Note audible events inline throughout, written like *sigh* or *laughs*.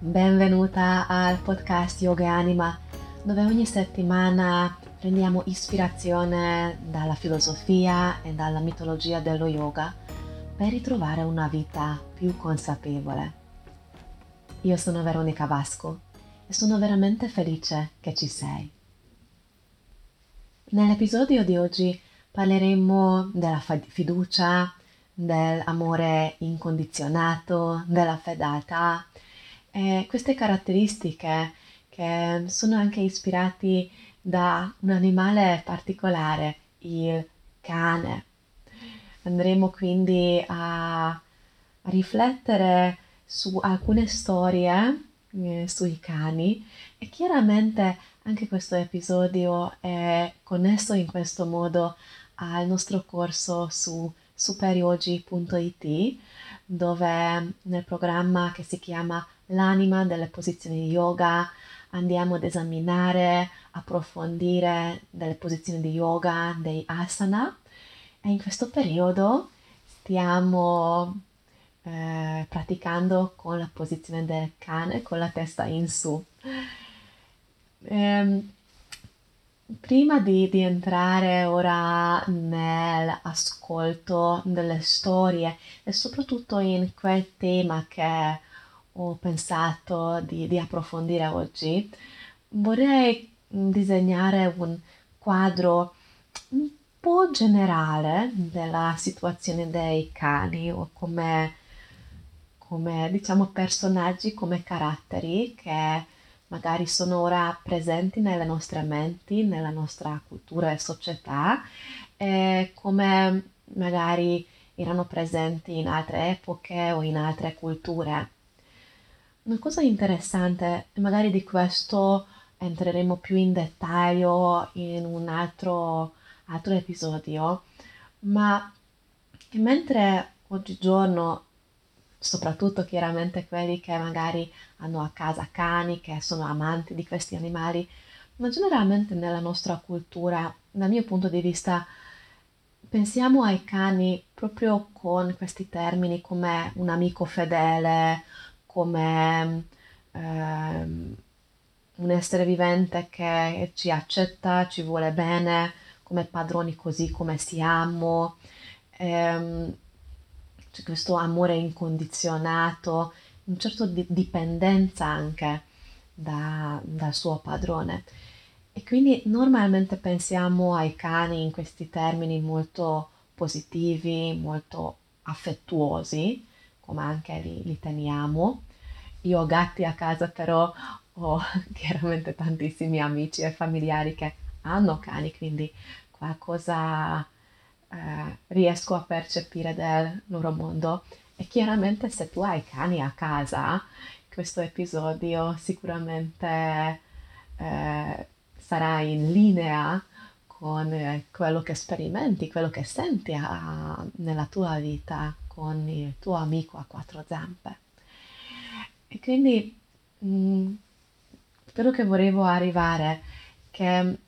benvenuta al podcast Yoga e Anima, dove ogni settimana prendiamo ispirazione dalla filosofia e dalla mitologia dello yoga per ritrovare una vita più consapevole. Io sono Veronica Vasco e sono veramente felice che ci sei. Nell'episodio di oggi parleremo della fiducia, dell'amore incondizionato, della fedeltà e queste caratteristiche che sono anche ispirati da un animale particolare, il cane. Andremo quindi a riflettere su alcune storie eh, sui cani e chiaramente anche questo episodio è connesso in questo modo al nostro corso su superyogi.it dove nel programma che si chiama L'anima delle posizioni di yoga andiamo ad esaminare, approfondire delle posizioni di yoga, dei asana e in questo periodo stiamo eh, praticando con la posizione del cane con la testa in su. Ehm, prima di, di, entrare ora nell'ascolto delle storie e soprattutto in quel tema che ho pensato di, di approfondire oggi, vorrei disegnare un quadro un po' generale della situazione dei cani o come, come diciamo personaggi, come caratteri che magari sono ora presenti nelle nostre menti, nella nostra cultura e società, e come magari erano presenti in altre epoche o in altre culture. Una cosa interessante, magari di questo entreremo più in dettaglio in un altro, altro episodio, ma mentre oggigiorno soprattutto chiaramente quelli che magari hanno a casa cani, che sono amanti di questi animali, ma generalmente nella nostra cultura, dal mio punto di vista, pensiamo ai cani proprio con questi termini come un amico fedele, come ehm, un essere vivente che ci accetta, ci vuole bene, come padroni così come siamo. Ehm, c'è questo amore incondizionato, un certo di dipendenza anche da, dal suo padrone. E quindi normalmente pensiamo ai cani in questi termini molto positivi, molto affettuosi, come anche li, li teniamo. Io ho gatti a casa, però ho *laughs* chiaramente tantissimi amici e familiari che hanno cani, quindi qualcosa eh, riesco a percepire del loro mondo. E chiaramente se tu hai cani a casa, questo episodio sicuramente eh, sarà in linea con eh, quello che sperimenti, quello che senti a, nella tua vita con il tuo amico a quattro zampe. E quindi mh, mm, quello che volevo arrivare che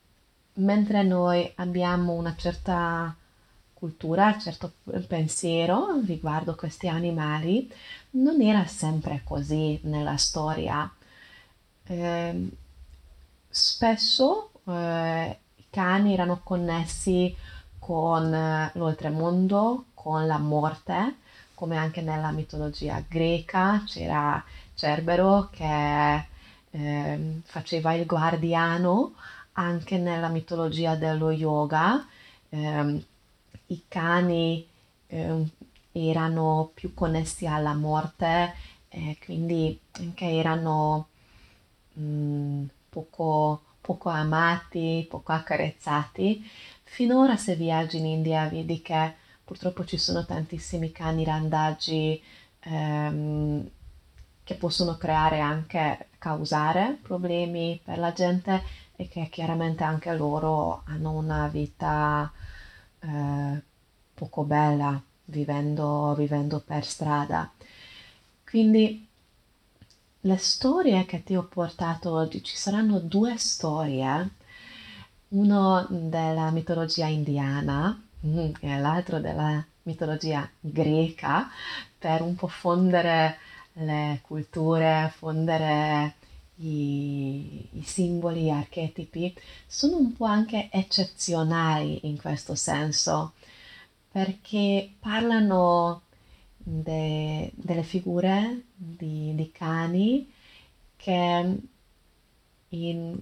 mentre noi abbiamo una certa cultura, certo pensiero riguardo questi animali, non era sempre così nella storia. Eh, spesso eh, i cani erano connessi con eh, l'oltremondo, con la morte, come anche nella mitologia greca c'era Cerbero che eh, faceva il guardiano, anche nella mitologia dello yoga. Eh, i cani eh, erano più connessi alla morte, quindi anche erano mh, mm, poco, poco amati, poco accarezzati. Finora se viaggi in India vedi che purtroppo ci sono tantissimi cani randaggi ehm, che possono creare anche, causare problemi per la gente e che chiaramente anche loro hanno una vita eh, poco bella vivendo, vivendo per strada. Quindi le storie che ti ho portato oggi, ci saranno due storie, uno della mitologia indiana mm, e l'altro della mitologia greca, per un po' fondere le culture, fondere i, i simboli, archetipi, sono un po' anche eccezionali in questo senso, perché parlano de, delle figure di, di, cani che in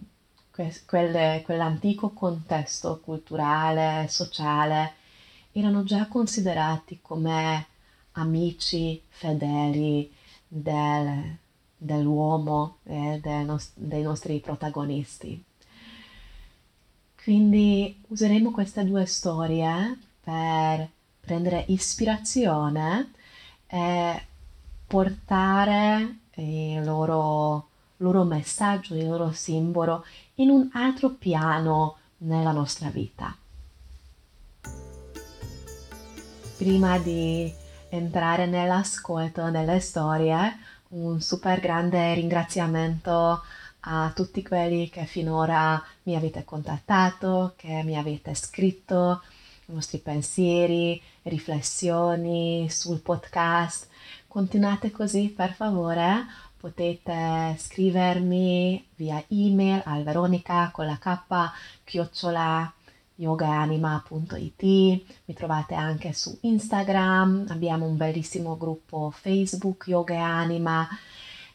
que, quelle, quell'antico contesto culturale, sociale, erano già considerati come amici fedeli del, dell'uomo e del nos- dei nostri protagonisti. Quindi useremo queste due storie per prendere ispirazione e portare il loro, loro messaggio, il loro simbolo in un altro piano nella nostra vita. Prima di entrare nell'ascolto delle storie, un super grande ringraziamento a tutti quelli che finora mi avete contattato, che mi avete scritto i vostri pensieri, riflessioni sul podcast. Continuate così, per favore. Potete scrivermi via email al veronica con la k chiocciola yogaanima.it, mi trovate anche su Instagram, abbiamo un bellissimo gruppo Facebook Yoga e Anima,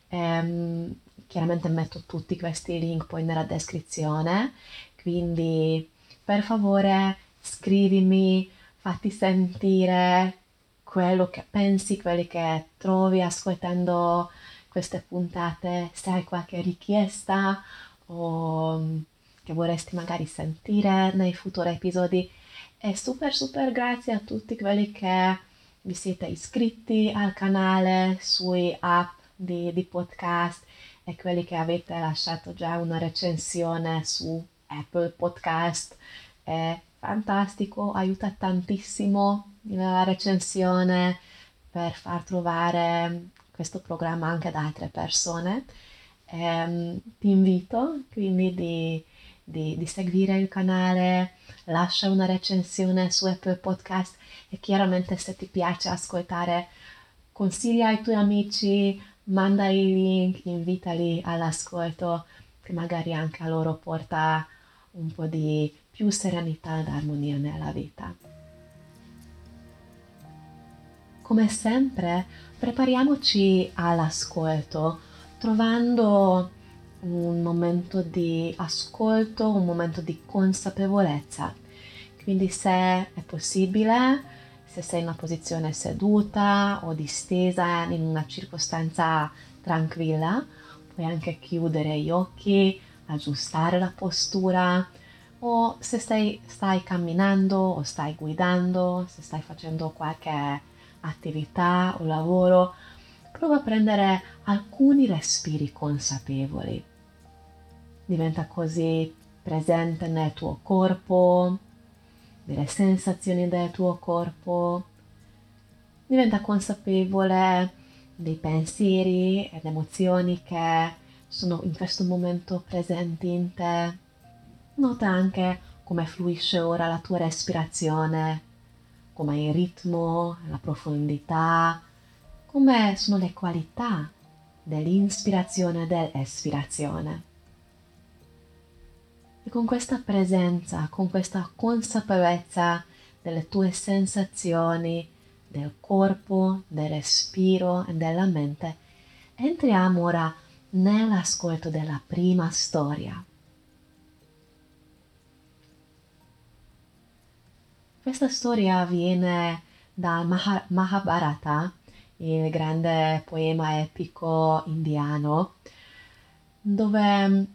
ehm, chiaramente metto tutti questi link poi nella descrizione, quindi per favore scrivimi, fatti sentire quello che pensi, quelli che trovi ascoltando queste puntate, se hai qualche richiesta o che vorresti magari sentire nei futuri episodi. E super super grazie a tutti quelli che vi siete iscritti al canale, sui app di, di podcast e quelli che avete lasciato già una recensione su Apple Podcast. È fantastico, aiuta tantissimo la recensione per far trovare questo programma anche ad altre persone. E, um, ti invito quindi di di, di seguire il canale, lascia una recensione su Apple Podcast e chiaramente se ti piace ascoltare consiglia ai tuoi amici, manda i link, invitali all'ascolto che magari anche a loro porta un po' di più serenità ed armonia nella vita. Come sempre, prepariamoci all'ascolto trovando un momento di ascolto, un momento di consapevolezza. Quindi se è possibile, se sei in una posizione seduta o distesa in una circostanza tranquilla, puoi anche chiudere gli occhi, aggiustare la postura o se stai, stai camminando o stai guidando, se stai facendo qualche attività o lavoro, prova a prendere alcuni respiri consapevoli diventa così presente nel tuo corpo, delle sensazioni del tuo corpo, diventa consapevole dei pensieri ed emozioni che sono in questo momento presenti in te. Nota anche come fluisce ora la tua respirazione, come il ritmo, la profondità, come sono le qualità dell'inspirazione e dell'espirazione. E con questa presenza, con questa consapevolezza delle tue sensazioni, del corpo, del respiro e della mente, entriamo ora nell'ascolto della prima storia. Questa storia viene dal Mahabharata, il grande poema epico indiano, dove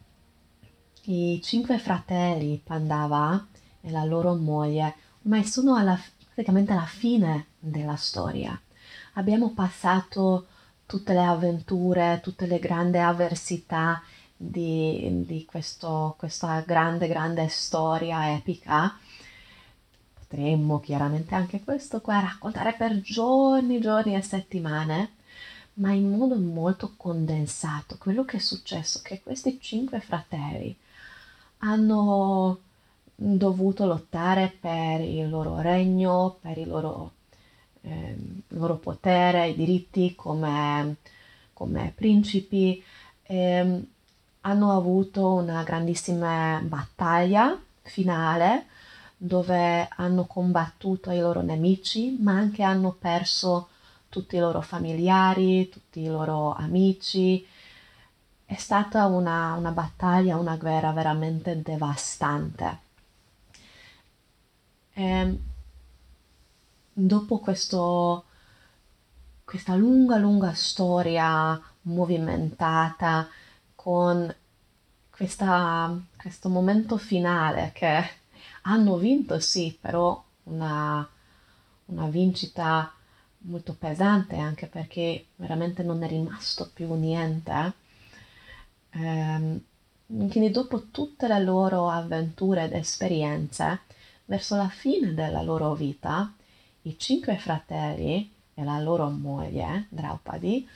i cinque fratelli Pandava e la loro moglie ormai sono alla, praticamente alla fine della storia. Abbiamo passato tutte le avventure, tutte le grandi avversità di, di questo, questa grande, grande storia epica. Potremmo chiaramente anche questo qua raccontare per giorni, giorni e settimane, ma in modo molto condensato. Quello che è successo è che questi cinque fratelli hanno dovuto lottare per il loro regno, per il loro, eh, loro potere, i diritti come come principi, eh, hanno avuto una grandissima battaglia finale dove hanno combattuto i loro nemici, ma anche hanno perso tutti i loro familiari, tutti i loro amici. È stata una, una battaglia, una guerra veramente devastante. E ehm, dopo questo, questa lunga, lunga storia movimentata con questa, questo momento finale che hanno vinto, sì, però una, una vincita molto pesante anche perché veramente non è rimasto più niente. Eh, quindi dopo tutte le loro avventure ed esperienze, verso la fine della loro vita, i cinque fratelli e la loro moglie, Draupadi,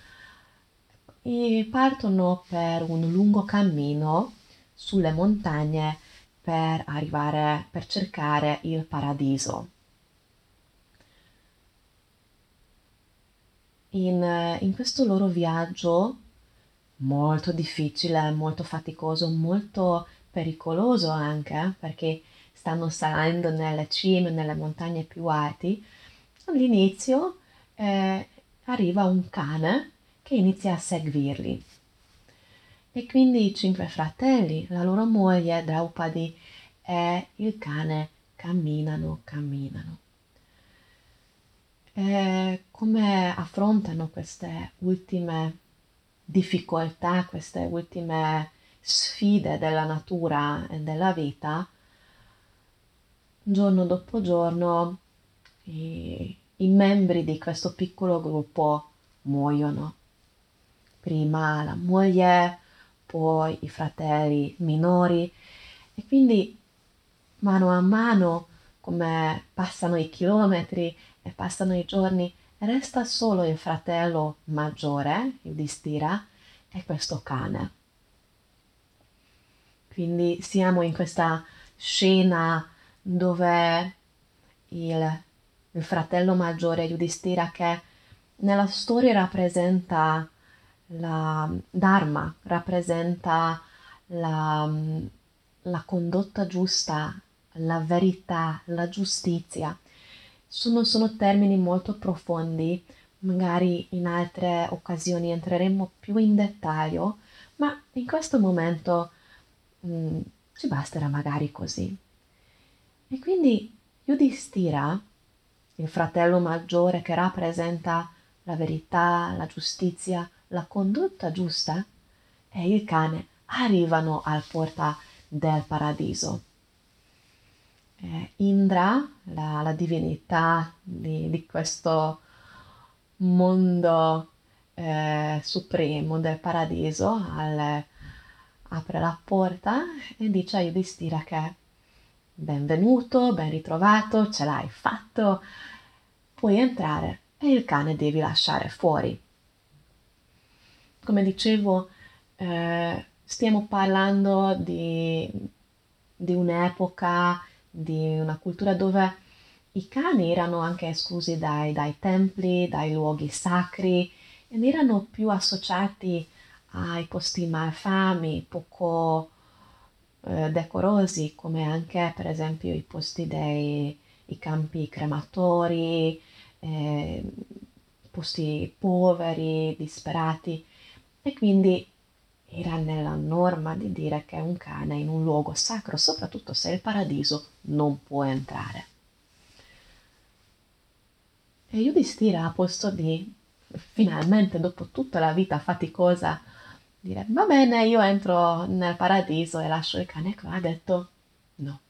partono per un lungo cammino sulle montagne per arrivare, per cercare il paradiso. In, in questo loro viaggio molto difficile, molto faticoso, molto pericoloso anche, perché stanno salendo nelle cime, nelle montagne più alte, all'inizio eh, arriva un cane che inizia a seguirli. E quindi i cinque fratelli, la loro moglie Draupadi e il cane camminano, camminano. E come affrontano queste ultime difficoltà, queste ultime sfide della natura e della vita, giorno dopo giorno i, i membri di questo piccolo gruppo muoiono. Prima la moglie, poi i fratelli minori e quindi mano a mano come passano i chilometri e passano i giorni resta solo il fratello maggiore, il Distira, e questo cane. Quindi siamo in questa scena dove il, il fratello maggiore Yudhishthira che nella storia rappresenta la Dharma rappresenta la, la condotta giusta, la verità, la giustizia. Sono, sono termini molto profondi, magari in altre occasioni entreremo più in dettaglio, ma in questo momento mh, mm, ci basterà magari così. E quindi Yudhishthira, il fratello maggiore che rappresenta la verità, la giustizia, la condotta giusta e il cane arrivano al porta del paradiso. Indra, la, la divinità di, di, questo mondo eh, supremo del paradiso, al, apre la porta e dice a Yudhishthira che benvenuto, ben ritrovato, ce l'hai fatto, puoi entrare e il cane devi lasciare fuori. Come dicevo, eh, stiamo parlando di, di un'epoca, di una cultura dove i cani erano anche esclusi dai, dai templi, dai luoghi sacri ed erano più associati ai posti malfami, poco eh, decorosi, come anche per esempio i posti dei i campi crematori, eh, posti poveri, disperati. E quindi era nella norma di dire che un cane in un luogo sacro, soprattutto se è il paradiso, non può entrare. E Yudhishthira ha posto di, finalmente, dopo tutta la vita faticosa, dire va bene, io entro nel paradiso e lascio il cane qua, ha detto no.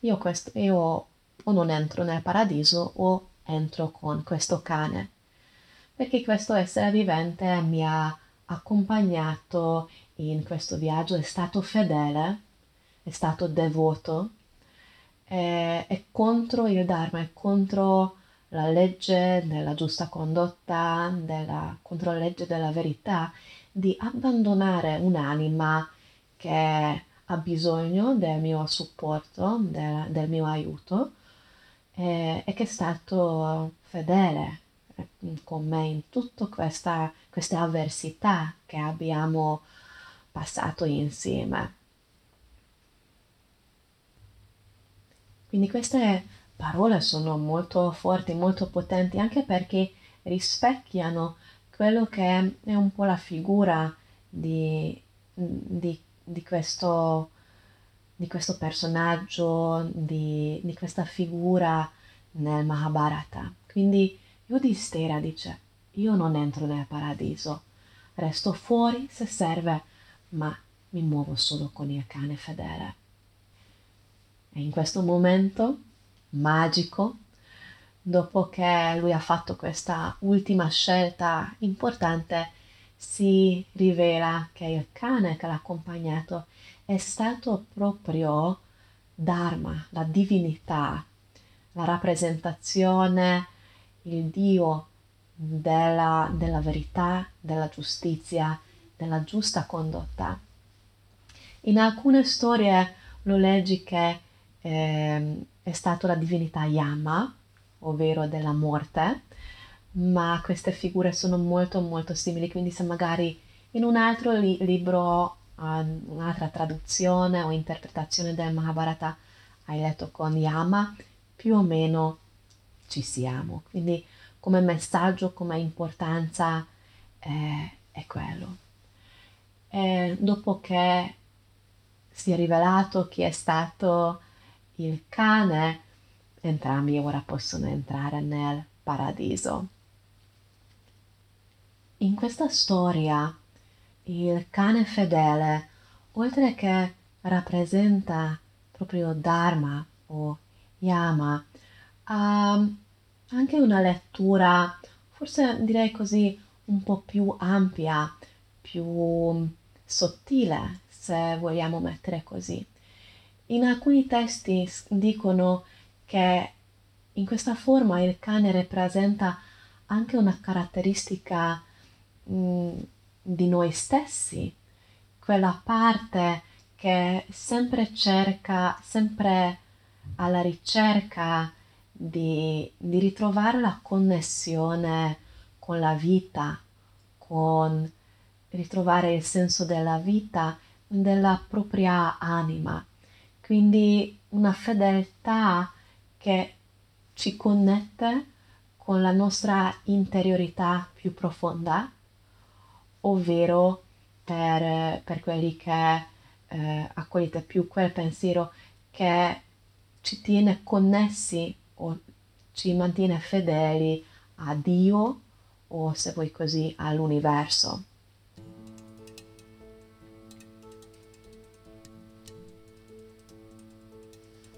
Io, questo, io o non entro nel paradiso o entro con questo cane perché questo essere vivente mi ha accompagnato in questo viaggio, è stato fedele, è stato devoto, è, è contro il Dharma, è contro la legge della giusta condotta, della, contro la legge della verità, di abbandonare un'anima che ha bisogno del mio supporto, del, del mio aiuto e, e che è stato fedele con me in tutte queste avversità che abbiamo passato insieme. Quindi queste parole sono molto forti, molto potenti, anche perché rispecchiano quello che è un po' la figura di, di, di, questo, di questo, personaggio, di, questa figura nel Mahabharata. Quindi Yudhishthira dice, io non entro nel paradiso, resto fuori se serve, ma mi muovo solo con il cane fedele. E in questo momento magico, dopo che lui ha fatto questa ultima scelta importante, si rivela che il cane che l'ha accompagnato è stato proprio Dharma, la divinità, la rappresentazione, il Dio della, della verità, della giustizia, della giusta condotta. In alcune storie lo leggi che eh, è stato la divinità Yama, ovvero della morte, ma queste figure sono molto molto simili, quindi se magari in un altro li- libro, uh, un'altra traduzione o interpretazione del Mahabharata hai letto con Yama, più o meno ci siamo. Quindi come messaggio, come importanza eh, è quello. E dopo che si è rivelato chi è stato il cane, entrambi ora possono entrare nel paradiso. In questa storia il cane fedele, oltre che rappresenta proprio Dharma o Yama, ha anche una lettura, forse direi così, un po' più ampia, più sottile, se vogliamo mettere così. In alcuni testi dicono che in questa forma il cane rappresenta anche una caratteristica mh, mm, di noi stessi, quella parte che sempre cerca, sempre alla ricerca di, di ritrovare la connessione con la vita, con ritrovare il senso della vita, della propria anima. Quindi una fedeltà che ci connette con la nostra interiorità più profonda, ovvero per, per quelli che eh, accogliete più quel pensiero che ci tiene connessi o ci mantiene fedeli a Dio o se vuoi così all'universo.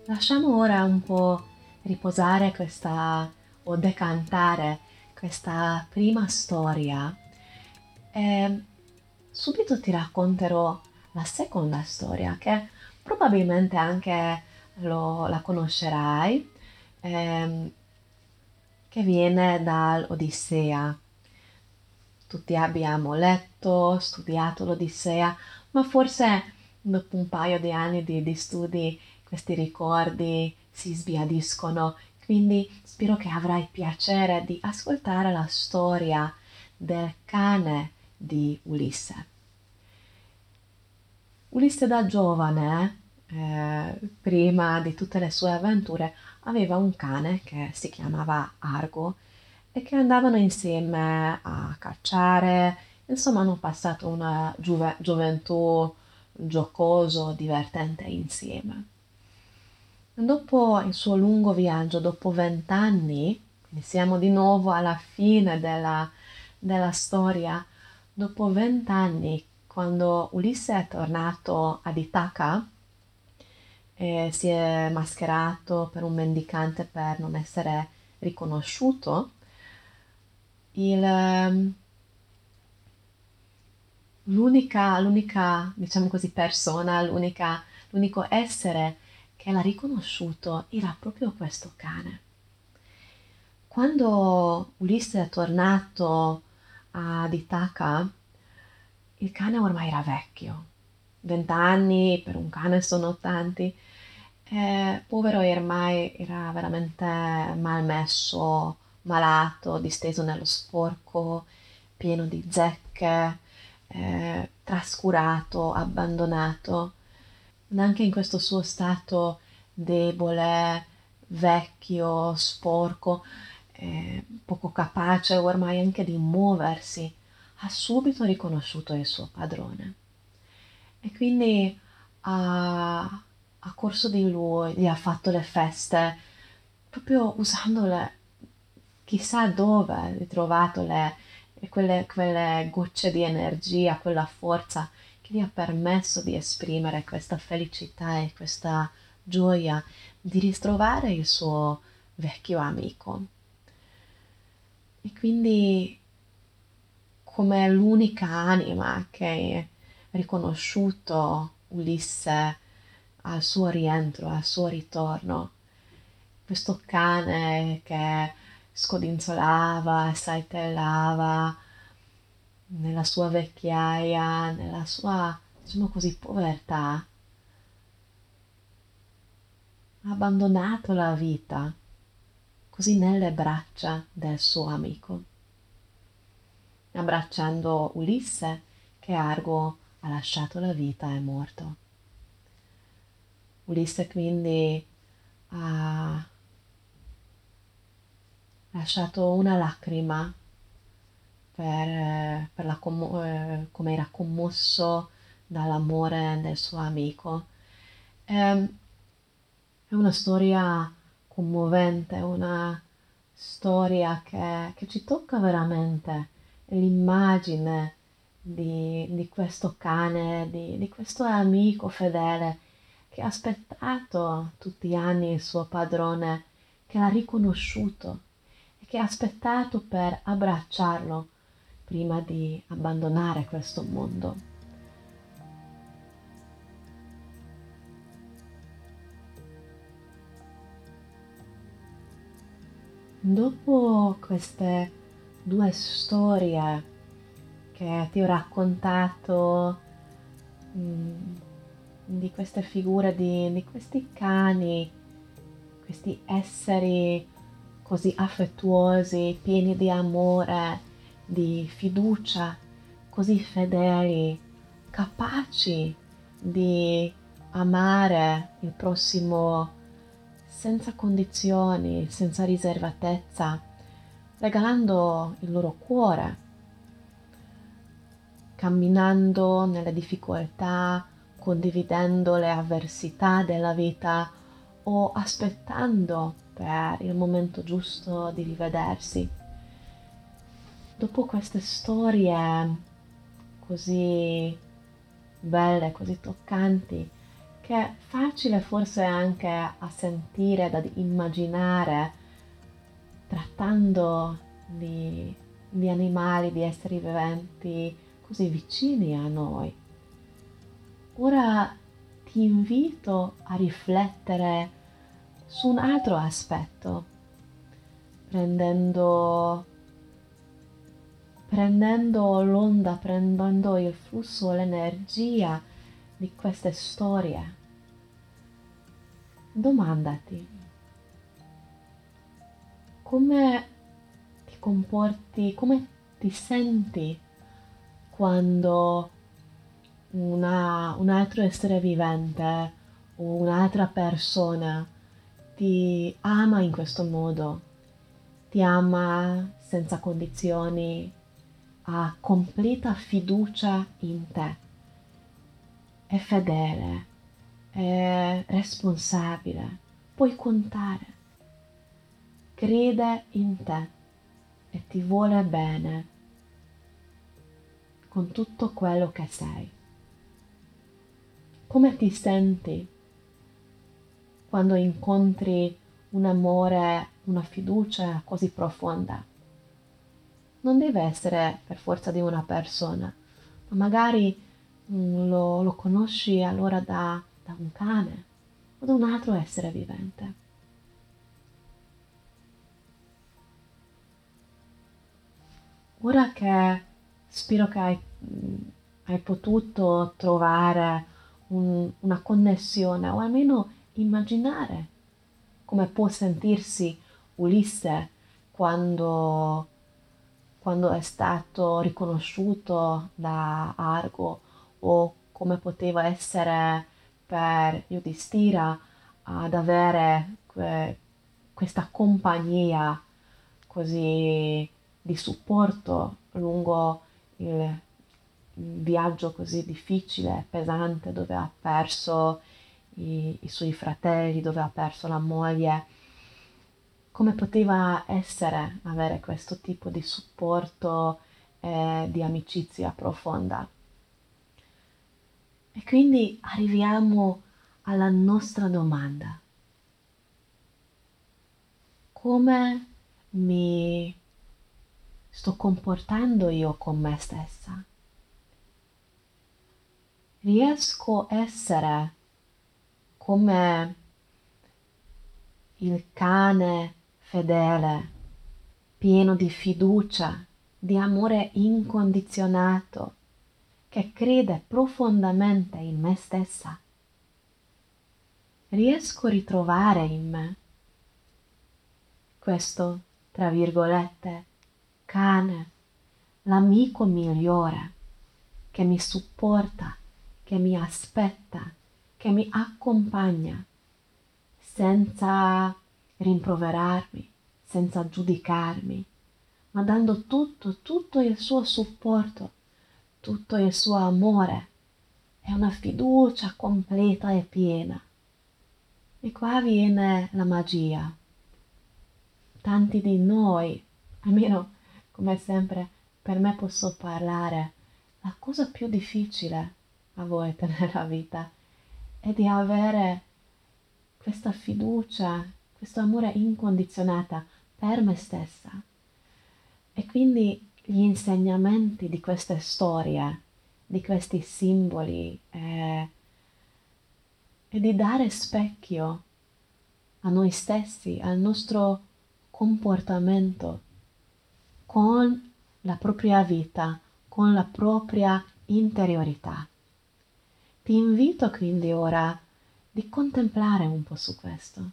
Lasciamo ora un po' riposare questa o decantare questa prima storia e subito ti racconterò la seconda storia che probabilmente anche lo, la conoscerai ehm, che viene dall'Odissea. Tutti abbiamo letto, studiato l'Odissea, ma forse dopo un paio di anni di, di studi questi ricordi si sbiadiscono, quindi spero che avrai piacere di ascoltare la storia del cane di Ulisse. Ulisse da giovane, eh, prima di tutte le sue avventure, aveva un cane che si chiamava Argo e che andavano insieme a cacciare, insomma hanno passato una giove- gioventù giocoso, divertente insieme. Dopo il suo lungo viaggio, dopo vent'anni, quindi siamo di nuovo alla fine della, della storia, dopo vent'anni, quando Ulisse è tornato ad Itaca, eh, si è mascherato per un mendicante per non essere riconosciuto, il, ehm, l'unica, l'unica, diciamo così, persona, l'unica, l'unico essere che l'ha riconosciuto era proprio questo cane. Quando Ulisse è tornato ad Itaca, il cane ormai era vecchio. Vent'anni per un cane sono tanti. E, povero ormai era veramente malmesso, malato, disteso nello sporco, pieno di zecche, eh, trascurato, abbandonato. Anche in questo suo stato debole, vecchio, sporco, eh, poco capace ormai anche di muoversi, ha subito riconosciuto il suo padrone. E quindi ha, ha corso di lui, gli ha fatto le feste, proprio usandole chissà dove, ha ritrovato le, quelle, quelle gocce di energia, quella forza che gli ha permesso di esprimere questa felicità e questa gioia di ritrovare il suo vecchio amico. E quindi come l'unica anima che ha riconosciuto Ulisse al suo rientro, al suo ritorno, questo cane che scodinzolava saltellava nella sua vecchiaia, nella sua, diciamo così, povertà, ha abbandonato la vita così nelle braccia del suo amico, abbracciando Ulisse che Argo ha lasciato la vita e è morto. Ulisse quindi ha lasciato una lacrima per, per la commo- eh, come era commosso dall'amore del suo amico. Ehm, è una storia commovente, una storia che, che ci tocca veramente. L'immagine di, di questo cane, di, di questo amico fedele che ha aspettato tutti gli anni il suo padrone, che l'ha riconosciuto e che ha aspettato per abbracciarlo prima di abbandonare questo mondo. Dopo queste due storie che ti ho raccontato mh, mm, di queste figure, di, di questi cani, questi esseri così affettuosi, pieni di amore, di fiducia, così fedeli, capaci di amare il prossimo senza condizioni, senza riservatezza, regalando il loro cuore, camminando nelle difficoltà, condividendo le avversità della vita o aspettando per il momento giusto di rivedersi. Dopo queste storie così belle, così toccanti, che è facile forse anche a sentire, da immaginare, trattando di, di animali, di esseri viventi così vicini a noi. Ora ti invito a riflettere su un altro aspetto, prendendo, prendendo l'onda, prendendo il flusso, l'energia di queste storie. Domandati come ti comporti, come ti senti quando una, un altro essere vivente o un'altra persona ti ama in questo modo, ti ama senza condizioni, ha completa fiducia in te, è fedele, è responsabile, puoi contare, crede in te e ti vuole bene con tutto quello che sei. Come ti senti quando incontri un amore, una fiducia così profonda? Non deve essere per forza di una persona, ma magari mm, lo, lo conosci allora da da un cane o da un altro essere vivente. Ora che spero che hai, hai potuto trovare un, una connessione o almeno immaginare come può sentirsi Ulisse quando, quando è stato riconosciuto da Argo o come poteva essere per Yudhishthira ad avere que- questa compagnia così di supporto lungo il viaggio così difficile, pesante, dove ha perso i, i suoi fratelli, dove ha perso la moglie. Come poteva essere avere questo tipo di supporto e di amicizia profonda? E quindi arriviamo alla nostra domanda. Come mi sto comportando io con me stessa? Riesco a essere come il cane fedele, pieno di fiducia, di amore incondizionato, che crede profondamente in me stessa. Riesco a ritrovare in me questo, tra virgolette, cane, l'amico migliore che mi supporta, che mi aspetta, che mi accompagna senza rimproverarmi, senza giudicarmi, ma dando tutto, tutto il suo supporto, tutto il suo amore e una fiducia completa e piena. E qua viene la magia. Tanti di noi, almeno come sempre per me posso parlare, la cosa più difficile a volte *laughs* nella vita è di avere questa fiducia, questo amore incondizionato per me stessa. E quindi gli insegnamenti di queste storie, di questi simboli, eh, e di dare specchio a noi stessi, al nostro comportamento con la propria vita, con la propria interiorità. Ti invito quindi ora di contemplare un po' su questo.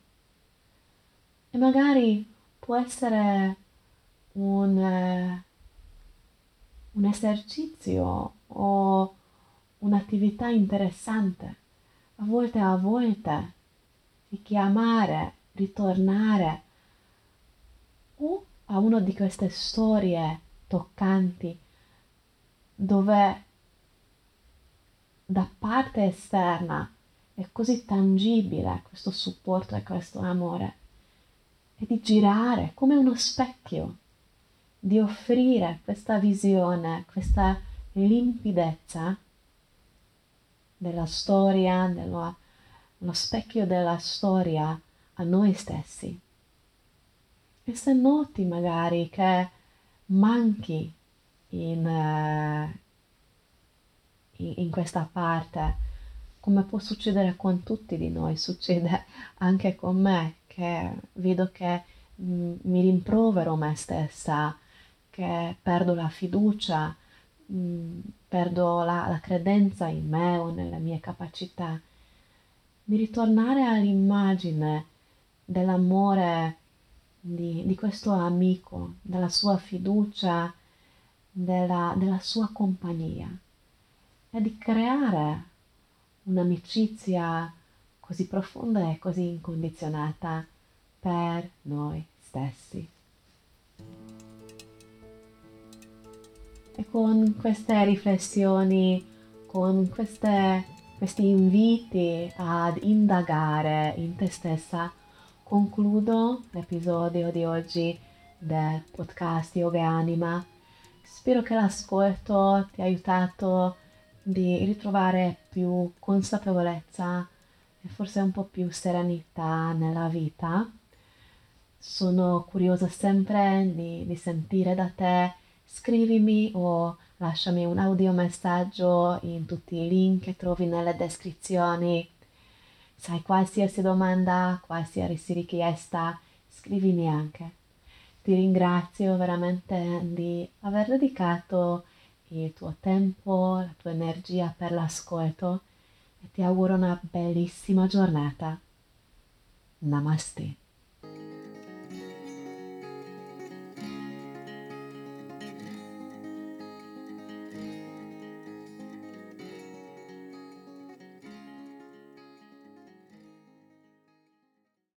E magari può essere un, eh, un esercizio o un'attività interessante, a volte a volte, di chiamare, ritornare o a una di queste storie toccanti dove da parte esterna è così tangibile questo supporto e questo amore, e di girare come uno specchio, di offrire questa visione, questa limpidezza della storia, dello, lo specchio della storia a noi stessi. E se noti magari che manchi in, uh, in questa parte, come può succedere con tutti di noi, succede anche con me, che vedo che mm, mi rimprovero me stessa, che perdo la fiducia, mm, perdo la, la credenza in me o nelle mie capacità, di ritornare all'immagine dell'amore di, di, questo amico, della sua fiducia, della, della sua compagnia e di creare un'amicizia così profonda e così incondizionata per noi stessi. E con queste riflessioni, con queste, questi inviti ad indagare in te stessa, concludo l'episodio di oggi del podcast Yoga Anima. Spero che l'ascolto ti ha aiutato di ritrovare più consapevolezza e forse un po' più serenità nella vita. Sono curiosa sempre di, di sentire da te, scrivimi o lasciami un audio messaggio in tutti i link che trovi nelle descrizioni. Se hai qualsiasi domanda, qualsiasi richiesta, scrivimi anche. Ti ringrazio veramente di aver dedicato il tuo tempo, la tua energia per l'ascolto e ti auguro una bellissima giornata. Namaste.